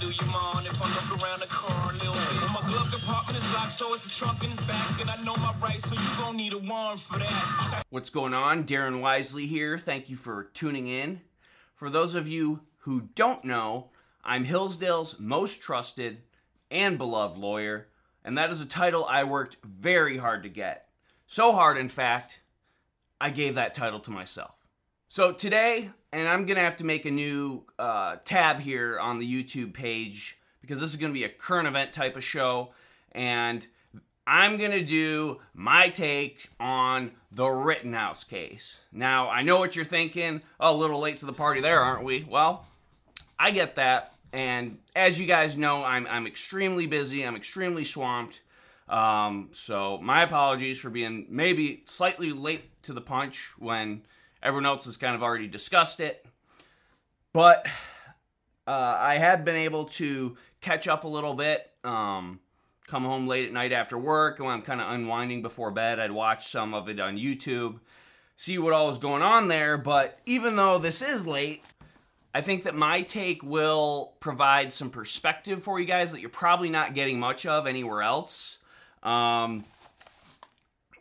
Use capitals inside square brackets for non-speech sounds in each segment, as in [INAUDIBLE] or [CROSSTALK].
do you mind if I look around the car a little bit? Well, my glove compartment is locked, so it's the trunk back, and I know my rights, so you gon' need a warrant for that. What's going on? Darren Wisely here. Thank you for tuning in. For those of you who don't know, I'm Hillsdale's most trusted and beloved lawyer, and that is a title I worked very hard to get. So hard, in fact, I gave that title to myself. So today, and I'm gonna have to make a new uh, tab here on the YouTube page because this is gonna be a current event type of show, and I'm gonna do my take on the Rittenhouse case. Now, I know what you're thinking. Oh, a little late to the party there, aren't we? Well, I get that, and as you guys know, I'm I'm extremely busy. I'm extremely swamped. Um, so my apologies for being maybe slightly late to the punch when everyone else has kind of already discussed it. But uh, I had been able to catch up a little bit. Um, come home late at night after work, and when I'm kind of unwinding before bed, I'd watch some of it on YouTube, see what all was going on there. But even though this is late, I think that my take will provide some perspective for you guys that you're probably not getting much of anywhere else. Um,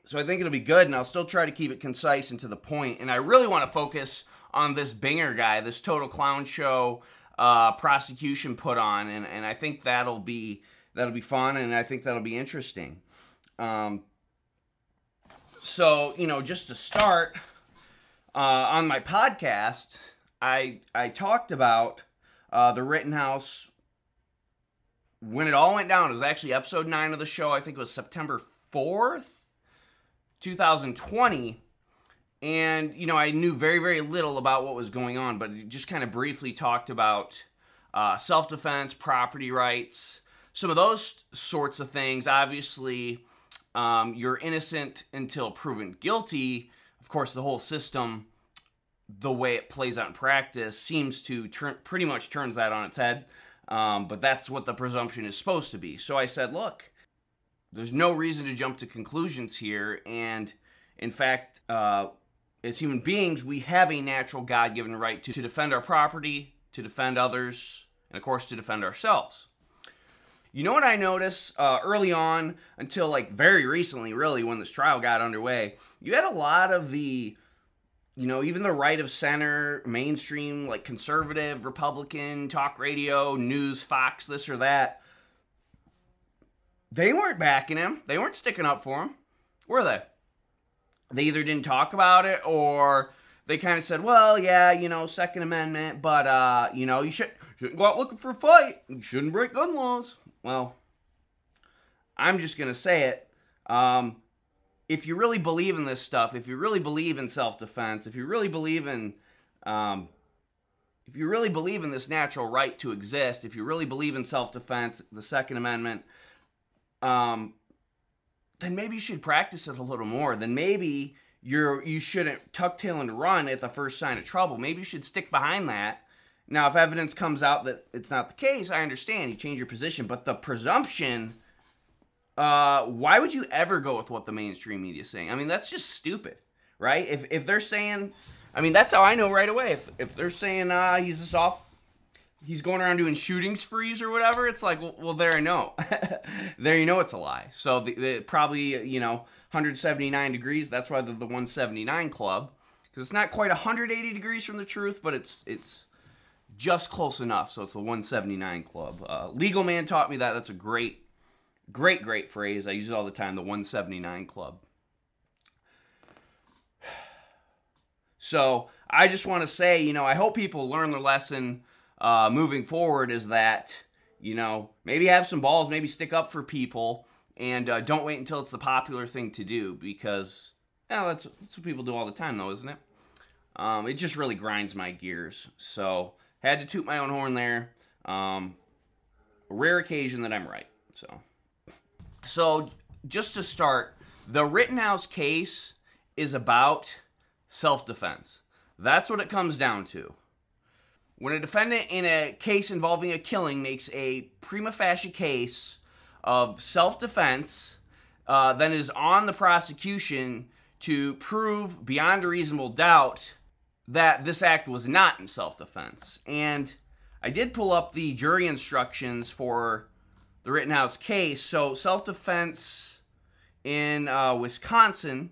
so I think it'll be good, and I'll still try to keep it concise and to the point. And I really want to focus on this Binger guy, this total clown show uh, prosecution put on, and, and I think that'll be that'll be fun, and I think that'll be interesting. Um, so you know, just to start uh, on my podcast, I I talked about uh, the Rittenhouse when it all went down. It was actually episode nine of the show. I think it was September fourth 2020 and you know i knew very very little about what was going on but just kind of briefly talked about uh, self-defense property rights some of those sorts of things. Obviously um, you're innocent until proven guilty. Of course the whole system the way it plays out in practice seems to turn pretty much turns that on its head um, but that's what the presumption is supposed to be. So i said look there's no reason to jump to conclusions here. And in fact, uh, as human beings, we have a natural God given right to, to defend our property, to defend others, and of course, to defend ourselves. You know what I noticed uh, early on, until like very recently, really, when this trial got underway? You had a lot of the, you know, even the right of center, mainstream, like conservative, Republican, talk radio, news, Fox, this or that they weren't backing him. They weren't sticking up for him, were they? They either didn't talk about it or they kind of said, "Well, yeah, you know, Second Amendment, but uh, you know, you should shouldn't go out looking for a fight. You shouldn't break gun laws." Well, I'm just gonna say it. Um, if you really believe in this stuff, if you really believe in self-defense, if you really believe in um, if you really believe in this natural right to exist, if you really believe in self-defense, the Second Amendment, um, then maybe you should practice it a little more. Then maybe you're you shouldn't tuck tail and run at the first sign of trouble. Maybe you should stick behind that. Now, if evidence comes out that it's not the case, I understand you change your position, but the presumption. Uh, why would you ever go with what the mainstream media is saying? I mean, that's just stupid, right? If if they're saying, I mean, that's how I know right away. If if they're saying, uh, he's a soft he's going around doing shooting sprees or whatever, it's like, well, well there I know. [LAUGHS] there you know it's a lie. So the, the, probably, you know, 179 degrees, that's why they're the 179 club. Because it's not quite 180 degrees from the truth, but it's it's just close enough. So it's the 179 club. Uh, Legal Man taught me that. That's a great, great, great phrase. I use it all the time, the 179 club. [SIGHS] So I just want to say, you know, I hope people learn the lesson uh, moving forward is that you know maybe have some balls, maybe stick up for people, and uh, don't wait until it's the popular thing to do because yeah, that's that's what people do all the time, though, isn't it? Um, it just really grinds my gears. So had to toot my own horn there. Um, rare occasion that I'm right. So, so just to start, the Rittenhouse case is about self-defense. That's what it comes down to. When a defendant in a case involving a killing makes a prima facie case of self defense, uh, then it is on the prosecution to prove beyond a reasonable doubt that this act was not in self defense. And I did pull up the jury instructions for the Rittenhouse case. So self defense in uh, Wisconsin,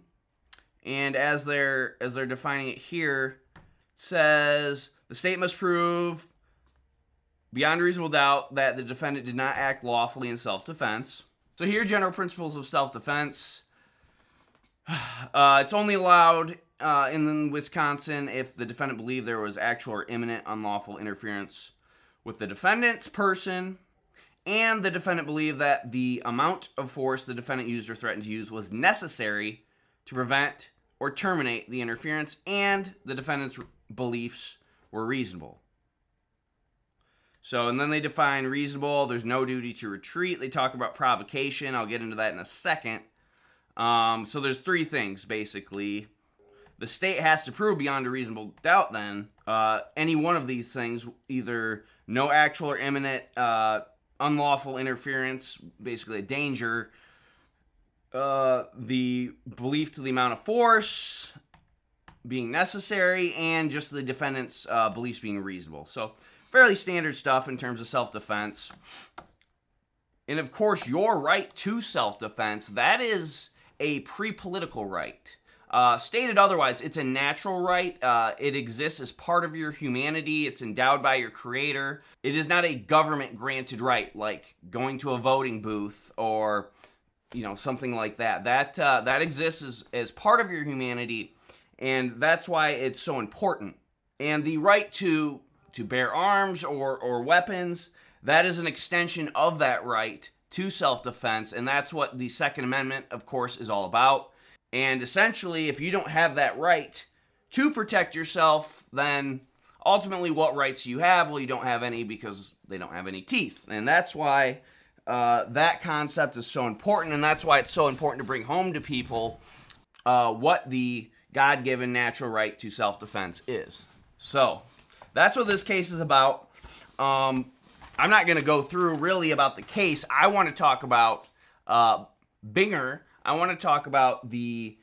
and as they're as they're defining it here, says the state must prove beyond reasonable doubt that the defendant did not act lawfully in self defense. So here, general principles of self defense. [SIGHS] Uh, it's only allowed uh, in Wisconsin if the defendant believed there was actual or imminent unlawful interference with the defendant's person, and the defendant believed that the amount of force the defendant used or threatened to use was necessary to prevent or terminate the interference, and the defendant's beliefs were reasonable. So, and then they define reasonable. There's no duty to retreat. They talk about provocation. I'll get into that in a second. Um, so, there's three things basically. The state has to prove beyond a reasonable doubt, then, uh, any one of these things, either no actual or imminent uh, unlawful interference, basically a danger, uh, the belief to the amount of force being necessary, and just the defendant's uh, beliefs being reasonable. So, fairly standard stuff in terms of self defense. And of course, your right to self defense, that is a pre political right. Uh, stated otherwise, it's a natural right. Uh, it exists as part of your humanity. It's endowed by your creator. It is not a government granted right, like going to a voting booth or, you know, something like that. That uh, that exists as, as part of your humanity, and that's why it's so important. And the right to to bear arms or, or weapons, that is an extension of that right to self defense. And that's what the Second Amendment, of course, is all about. And essentially, if you don't have that right to protect yourself, then ultimately, what rights you have? Well, you don't have any because they don't have any teeth. And that's why uh, that concept is so important. And that's why it's so important to bring home to people uh, what the God given natural right to self defense is. So, that's what this case is about. Um, I'm not going to go through really about the case. I want to talk about uh, Binger. I want to talk about the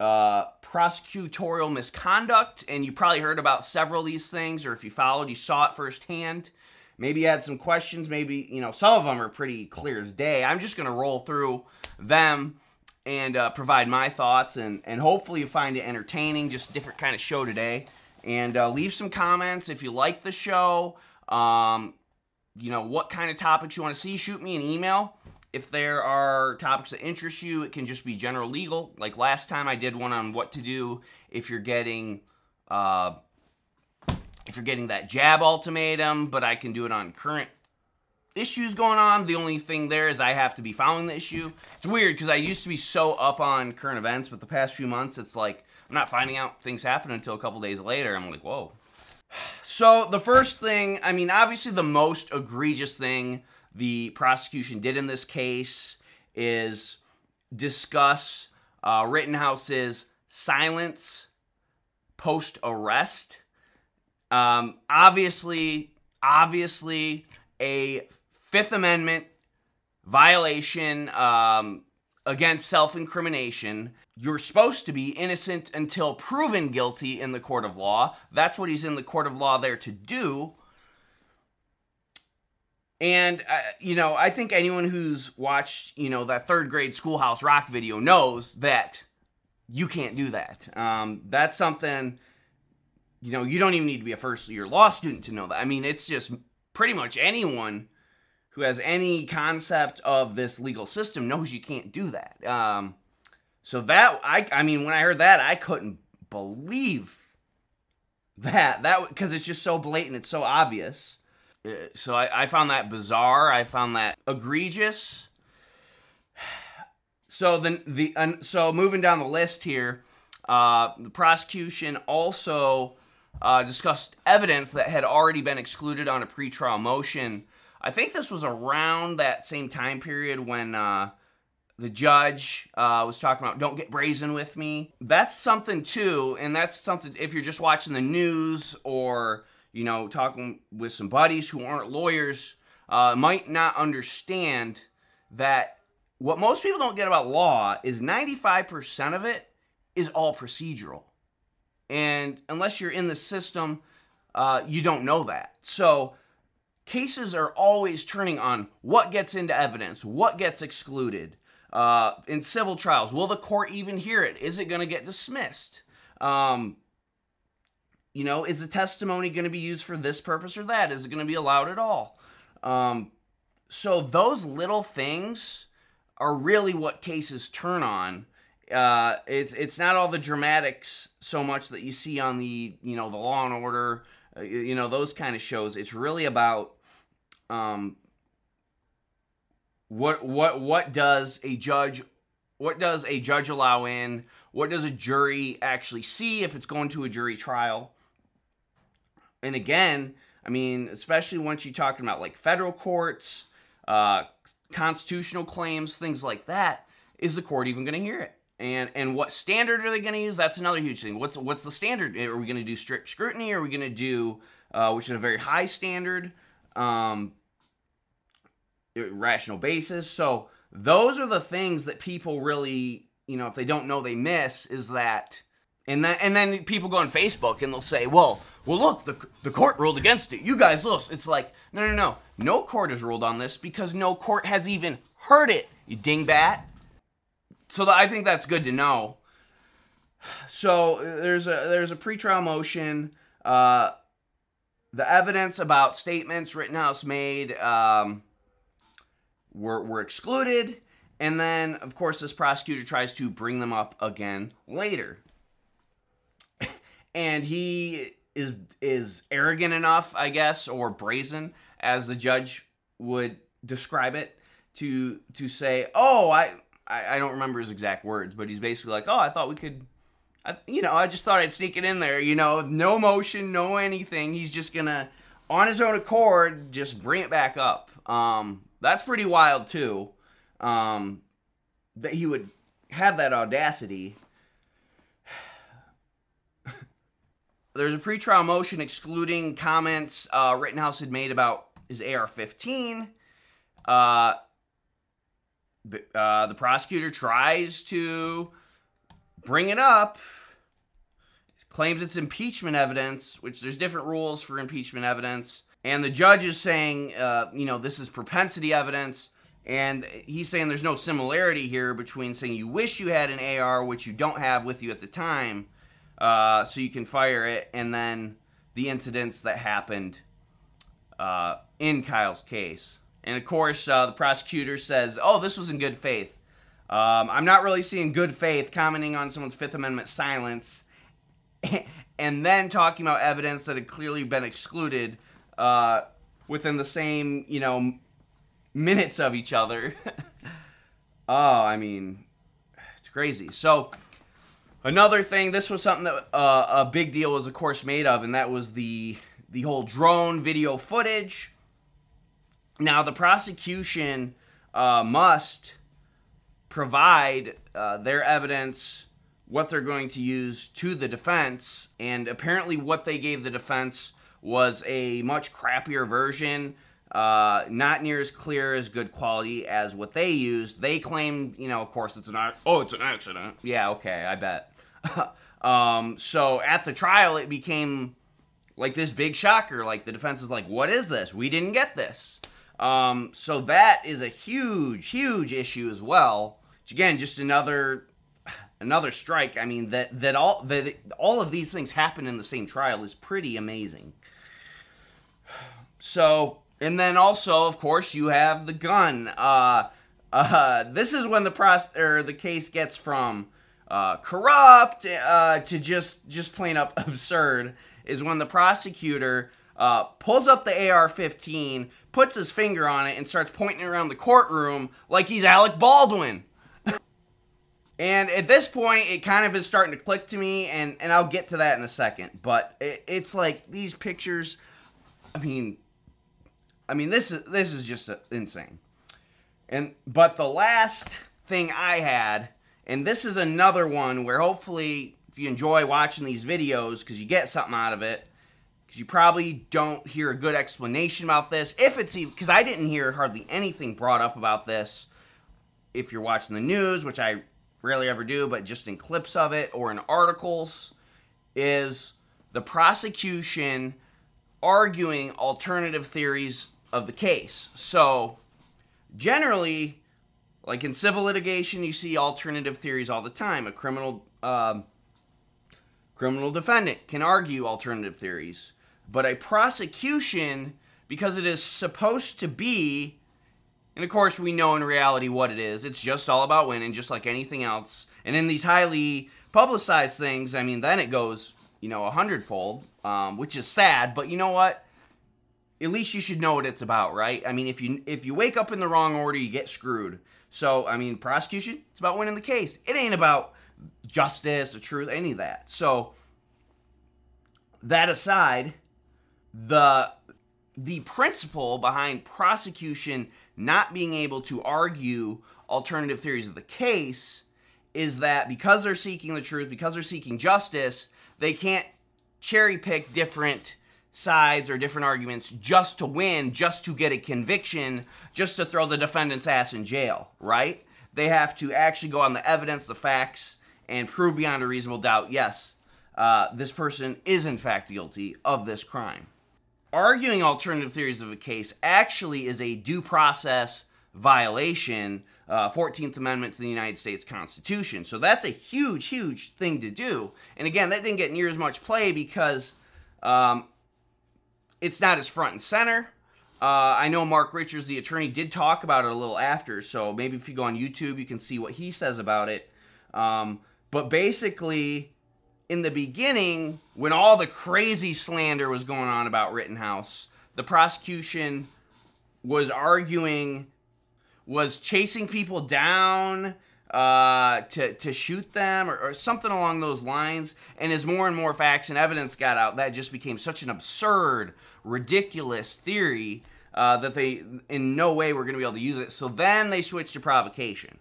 uh, prosecutorial misconduct, and you probably heard about several of these things, or if you followed, you saw it firsthand. Maybe you had some questions. Maybe you know some of them are pretty clear as day. I'm just going to roll through them and uh, provide my thoughts, and and hopefully you find it entertaining. Just different kind of show today and uh, leave some comments if you like the show. Um, you know what kind of topics you want to see. Shoot me an email if there are topics that interest you. It can just be general legal. Like last time, I did one on what to do if you're getting. Uh, if you're getting that jab ultimatum, but I can do it on current issues going on. The only thing there is I have to be following the issue. It's weird because I used to be so up on current events, but the past few months, it's like I'm not finding out things happen until a couple days later. I'm like, whoa. So the first thing, I mean, obviously the most egregious thing the prosecution did in this case is discuss uh, Rittenhouse's silence post arrest. Um, obviously, obviously, a Fifth Amendment violation um, against self incrimination. You're supposed to be innocent until proven guilty in the court of law. That's what he's in the court of law there to do. And, uh, you know, I think anyone who's watched, you know, that third grade schoolhouse rock video knows that you can't do that. Um, that's something, you know, you don't even need to be a first year law student to know that. I mean, it's just pretty much anyone who has any concept of this legal system knows you can't do that. Um, so that I I mean when I heard that I couldn't believe that. That because it's just so blatant it's so obvious. Uh, so I, I found that bizarre. I found that egregious. [SIGHS] So then the so moving down the list here uh, the prosecution also uh, discussed evidence that had already been excluded on a pretrial motion I think this was around that same time period when uh, the judge uh, was talking about don't get brazen with me. That's something too, and that's something if you're just watching the news or you know talking with some buddies who aren't lawyers, uh, might not understand that what most people don't get about law is 95% of it is all procedural, and unless you're in the system, uh, you don't know that. So cases are always turning on what gets into evidence, what gets excluded. Uh, in civil trials, will the court even hear it? Is it going to get dismissed? Um, you know, is the testimony going to be used for this purpose or that? Is it going to be allowed at all? Um, so those little things are really what cases turn on. Uh, it's it's not all the dramatics so much that you see on the you know the Law and Order, uh, you know those kind of shows. It's really about um, what what what does a judge what does a judge allow in? What does a jury actually see if it's going to a jury trial? And again, I mean, especially once you're talking about like federal courts, uh, constitutional claims, things like that, is the court even going to hear it? And and what standard are they going to use? That's another huge thing. What's what's the standard? Are we going to do strict scrutiny? Are we going to do uh, which is a very high standard, um, rational basis? So those are the things that people really, you know, if they don't know, they miss. Is that and then and then people go on Facebook and they'll say, "Well, well, look, the the court ruled against it. You guys, look." It's like, no, no, no, no court has ruled on this because no court has even heard it. You dingbat. So the, I think that's good to know. So there's a there's a pretrial motion. Uh, the evidence about statements Rittenhouse made um, were were excluded, and then of course this prosecutor tries to bring them up again later [LAUGHS] and he is is arrogant enough, I guess, or brazen, as the judge would describe it, to to say, "Oh, I I, I don't remember his exact words, but he's basically like, "Oh, I thought we could." I, you know, I just thought I'd sneak it in there. You know, no motion, no anything. He's just gonna, on his own accord, just bring it back up. Um, that's pretty wild too. Um, that he would have that audacity [SIGHS] There's a pretrial motion excluding comments uh, Rittenhouse had made about his AR-15. Uh, uh, the prosecutor tries to bring it up, claims it's impeachment evidence, which there's different rules for impeachment evidence. And the judge is saying, uh, you know, this is propensity evidence. And he's saying there's no similarity here between saying you wish you had an AR, which you don't have with you at the time, uh, so you can fire it, and then the incidents that happened uh, in Kyle's case. And of course, uh, the prosecutor says, "Oh, this was in good faith." Um, I'm not really seeing good faith commenting on someone's Fifth Amendment silence, [LAUGHS] and then talking about evidence that had clearly been excluded uh, within the same, you know, minutes of each other. [LAUGHS] oh, I mean, it's crazy. So Another thing, this was something that uh, a big deal was, of course, made of, and that was the the whole drone video footage. Now, the prosecution uh, must provide uh, their evidence, what they're going to use to the defense, and apparently, what they gave the defense was a much crappier version uh, not near as clear as good quality as what they used. They claim, you know, of course, it's an oh, it's an accident. Yeah, okay, I bet. [LAUGHS] um, so at the trial, it became like this big shocker. Like the defense is like, "What is this? We didn't get this." Um, so that is a huge, huge issue as well. Which again, just another another strike. I mean that that all that all of these things happen in the same trial is pretty amazing. So and then also, of course, you have the gun. Uh, uh, this is when the pros- or the case gets from uh, corrupt uh, to just just plain up [LAUGHS] absurd. Is when the prosecutor uh, pulls up the AR-15, puts his finger on it, and starts pointing around the courtroom like he's Alec Baldwin. And at this point, it kind of is starting to click to me, and and I'll get to that in a second. But it, it's like these pictures. I mean, I mean, this is this is just uh, insane. And but the last thing I had, and this is another one where hopefully if you enjoy watching these videos because you get something out of it, because you probably don't hear a good explanation about this. If it's because I didn't hear hardly anything brought up about this. If you're watching the news, which I rarely ever do, but just in clips of it or in articles, is the prosecution arguing alternative theories of the case. So, generally, like in civil litigation, you see alternative theories all the time. A criminal um, criminal defendant can argue alternative theories, but a prosecution, because it is supposed to be, and of course we know in reality what it is. It's just all about winning, just like anything else. And in these highly publicized things, I mean, then it goes, you know, a hundredfold, um, which is sad. But you know what? at least you should know what it's about, right? I mean, if you if you wake up in the wrong order, you get screwed. So, I mean, prosecution, it's about winning the case. It ain't about justice, the truth, any of that. So, that aside, the the principle behind prosecution not being able to argue alternative theories of the case is that because they're seeking the truth, because they're seeking justice, they can't cherry pick different sides or different arguments just to win, just to get a conviction, just to throw the defendant's ass in jail, right? They have to actually go on the evidence, the facts, and prove beyond a reasonable doubt, yes, uh, this person is in fact guilty of this crime. Arguing alternative theories of a case actually is a due process violation, uh, 14th Amendment to the United States Constitution. So that's a huge, huge thing to do. And again, that didn't get near as much play because um, it's not as front and center. Uh, I know Mark Richards, the attorney, did talk about it a little after, so maybe if you go on YouTube, you can see what he says about it. Um, but basically, in the beginning, when all the crazy slander was going on about Rittenhouse, the prosecution was arguing, was chasing people down uh, to to shoot them or, or, something along those lines. And as more and more facts and evidence got out, that just became such an absurd, ridiculous theory uh, that they in no way were going to be able to use it. So then they switched to provocation.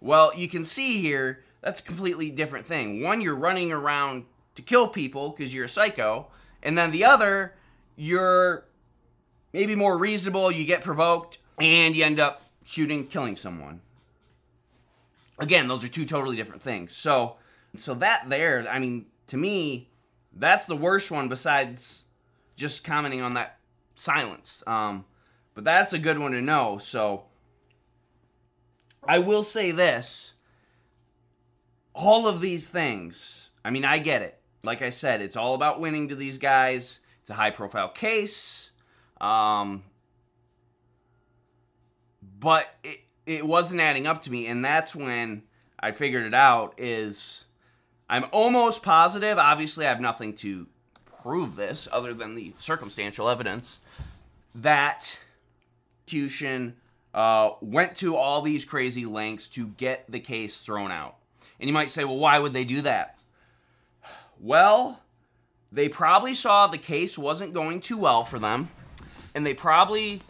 Well, you can see here that's a completely different thing. One, you're running around to kill people because you're a psycho, and then the other, you're maybe more reasonable. You get provoked and you end up shooting, killing someone again, those are two totally different things. So, so that there, I mean, to me, that's the worst one besides just commenting on that silence. Um, but that's a good one to know. So, I will say this all of these things, I mean, I get it. Like I said, it's all about winning to these guys. It's a high profile case. Um, but it, it wasn't adding up to me and that's when i figured it out is i'm almost positive obviously i have nothing to prove this other than the circumstantial evidence that execution uh, went to all these crazy lengths to get the case thrown out and you might say well why would they do that well they probably saw the case wasn't going too well for them and they probably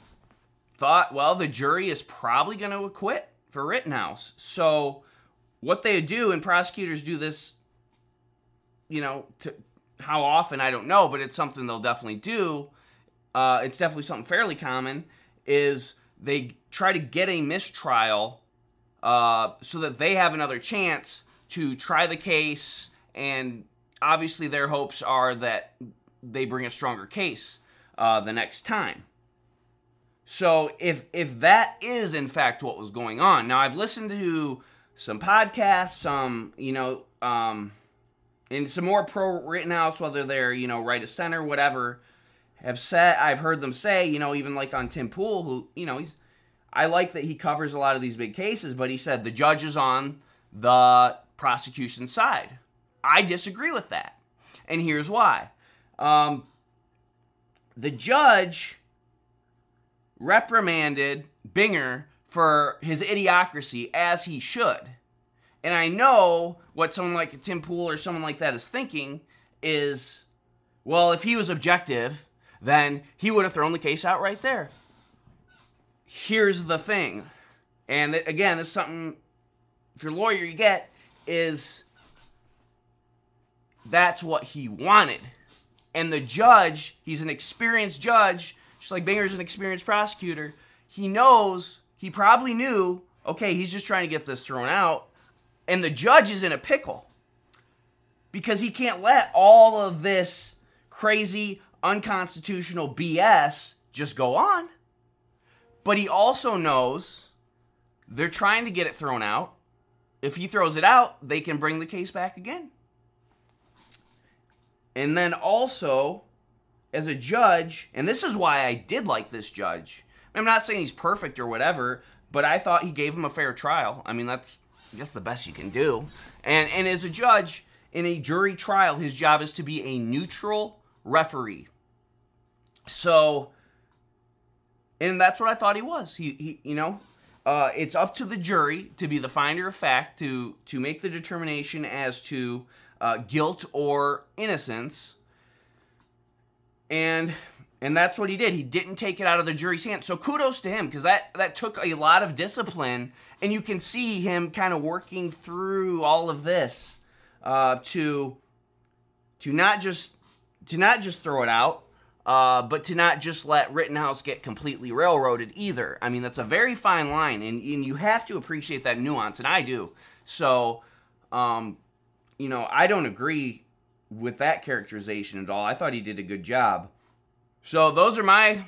thought, well, the jury is probably going to acquit for Rittenhouse. So what they do, and prosecutors do this, you know, to, how often I don't know, but it's something they'll definitely do. Uh, it's definitely something fairly common. Is they try to get a mistrial uh, so that they have another chance to try the case, and obviously their hopes are that they bring a stronger case uh, the next time. So if if that is in fact what was going on, now I've listened to some podcasts, some you know, um, and some more pro written Rittenhouse, whether they're you know right of center, whatever, have said I've heard them say, you know, even like on Tim Pool, who you know he's I like that he covers a lot of these big cases, but he said the judge is on the prosecution side. I disagree with that, and here's why. Um, the judge reprimanded Binger for his idiocracy as he should. And I know what someone like Tim Pool or someone like that is thinking is, well, if he was objective, then he would have thrown the case out right there. Here's the thing, and again, this is something if you're lawyer you get is that's what he wanted. And the judge, he's an experienced judge, just like Binger's an experienced prosecutor, he knows, he probably knew, okay, he's just trying to get this thrown out. And the judge is in a pickle because he can't let all of this crazy, unconstitutional BS just go on. But he also knows they're trying to get it thrown out. If he throws it out, they can bring the case back again. And then also, as a judge, and this is why I did like this judge. I'm not saying he's perfect or whatever, but I thought he gave him a fair trial. I mean, that's guess the best you can do. And and as a judge in a jury trial, his job is to be a neutral referee. So, and that's what I thought he was. He, he you know, uh, it's up to the jury to be the finder of fact to to make the determination as to uh, guilt or innocence. And and that's what he did. He didn't take it out of the jury's hands. So kudos to him because that that took a lot of discipline, and you can see him kind of working through all of this uh, to to not just to not just throw it out, uh, but to not just let Rittenhouse get completely railroaded either. I mean, that's a very fine line, and, and you have to appreciate that nuance, and I do. So, um, you know, I don't agree with that characterization at all. I thought he did a good job. So those are my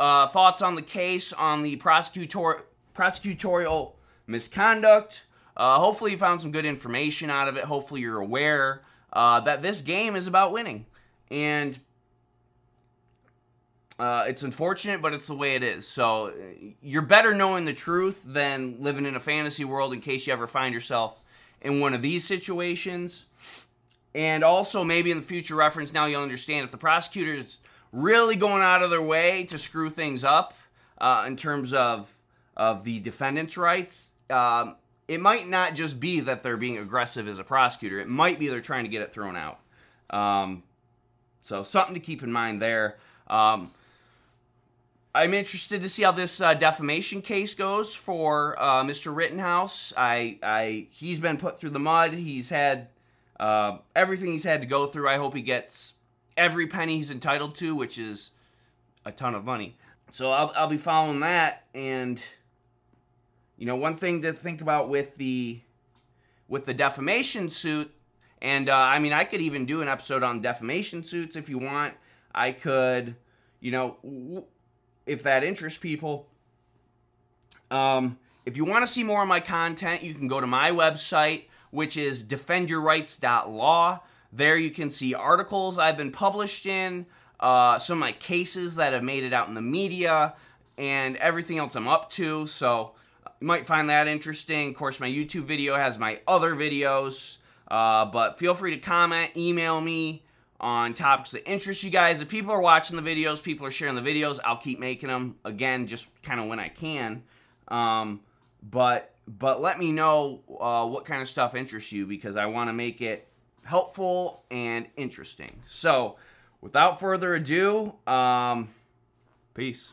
uh, thoughts on the case on the prosecutor prosecutorial misconduct. Uh, hopefully, you found some good information out of it. Hopefully, you're aware uh, that this game is about winning, and uh, it's unfortunate, but it's the way it is. So you're better knowing the truth than living in a fantasy world. In case you ever find yourself in one of these situations, and also maybe in the future reference, now you'll understand if the prosecutors really going out of their way to screw things up uh, in terms of of the defendant's rights. Um, it might not just be that they're being aggressive as a prosecutor. It might be they're trying to get it thrown out. Um, so something to keep in mind there. Um, I'm interested to see how this uh, defamation case goes for uh, Mr. Rittenhouse. I, I, he's been put through the mud. He's had uh, everything he's had to go through. I hope he gets every penny he's entitled to, which is a ton of money. So I'll, I'll be following that. And you know, one thing to think about with the with the defamation suit, and uh, I mean, I could even do an episode on defamation suits if you want. I could, you know, if that interests people. Um, if you want to see more of my content, you can go to my website, which is defendyourrights.law. There you can see articles I've been published in, uh, some of my cases that have made it out in the media, and everything else I'm up to. So you might find that interesting. Of course, my YouTube video has my other videos, uh, but feel free to comment, email me on topics that interest you guys. If people are watching the videos, people are sharing the videos, I'll keep making them again, just kind of when I can. Um, but but let me know uh, what kind of stuff interests you because I want to make it helpful and interesting. So, without further ado, um, peace.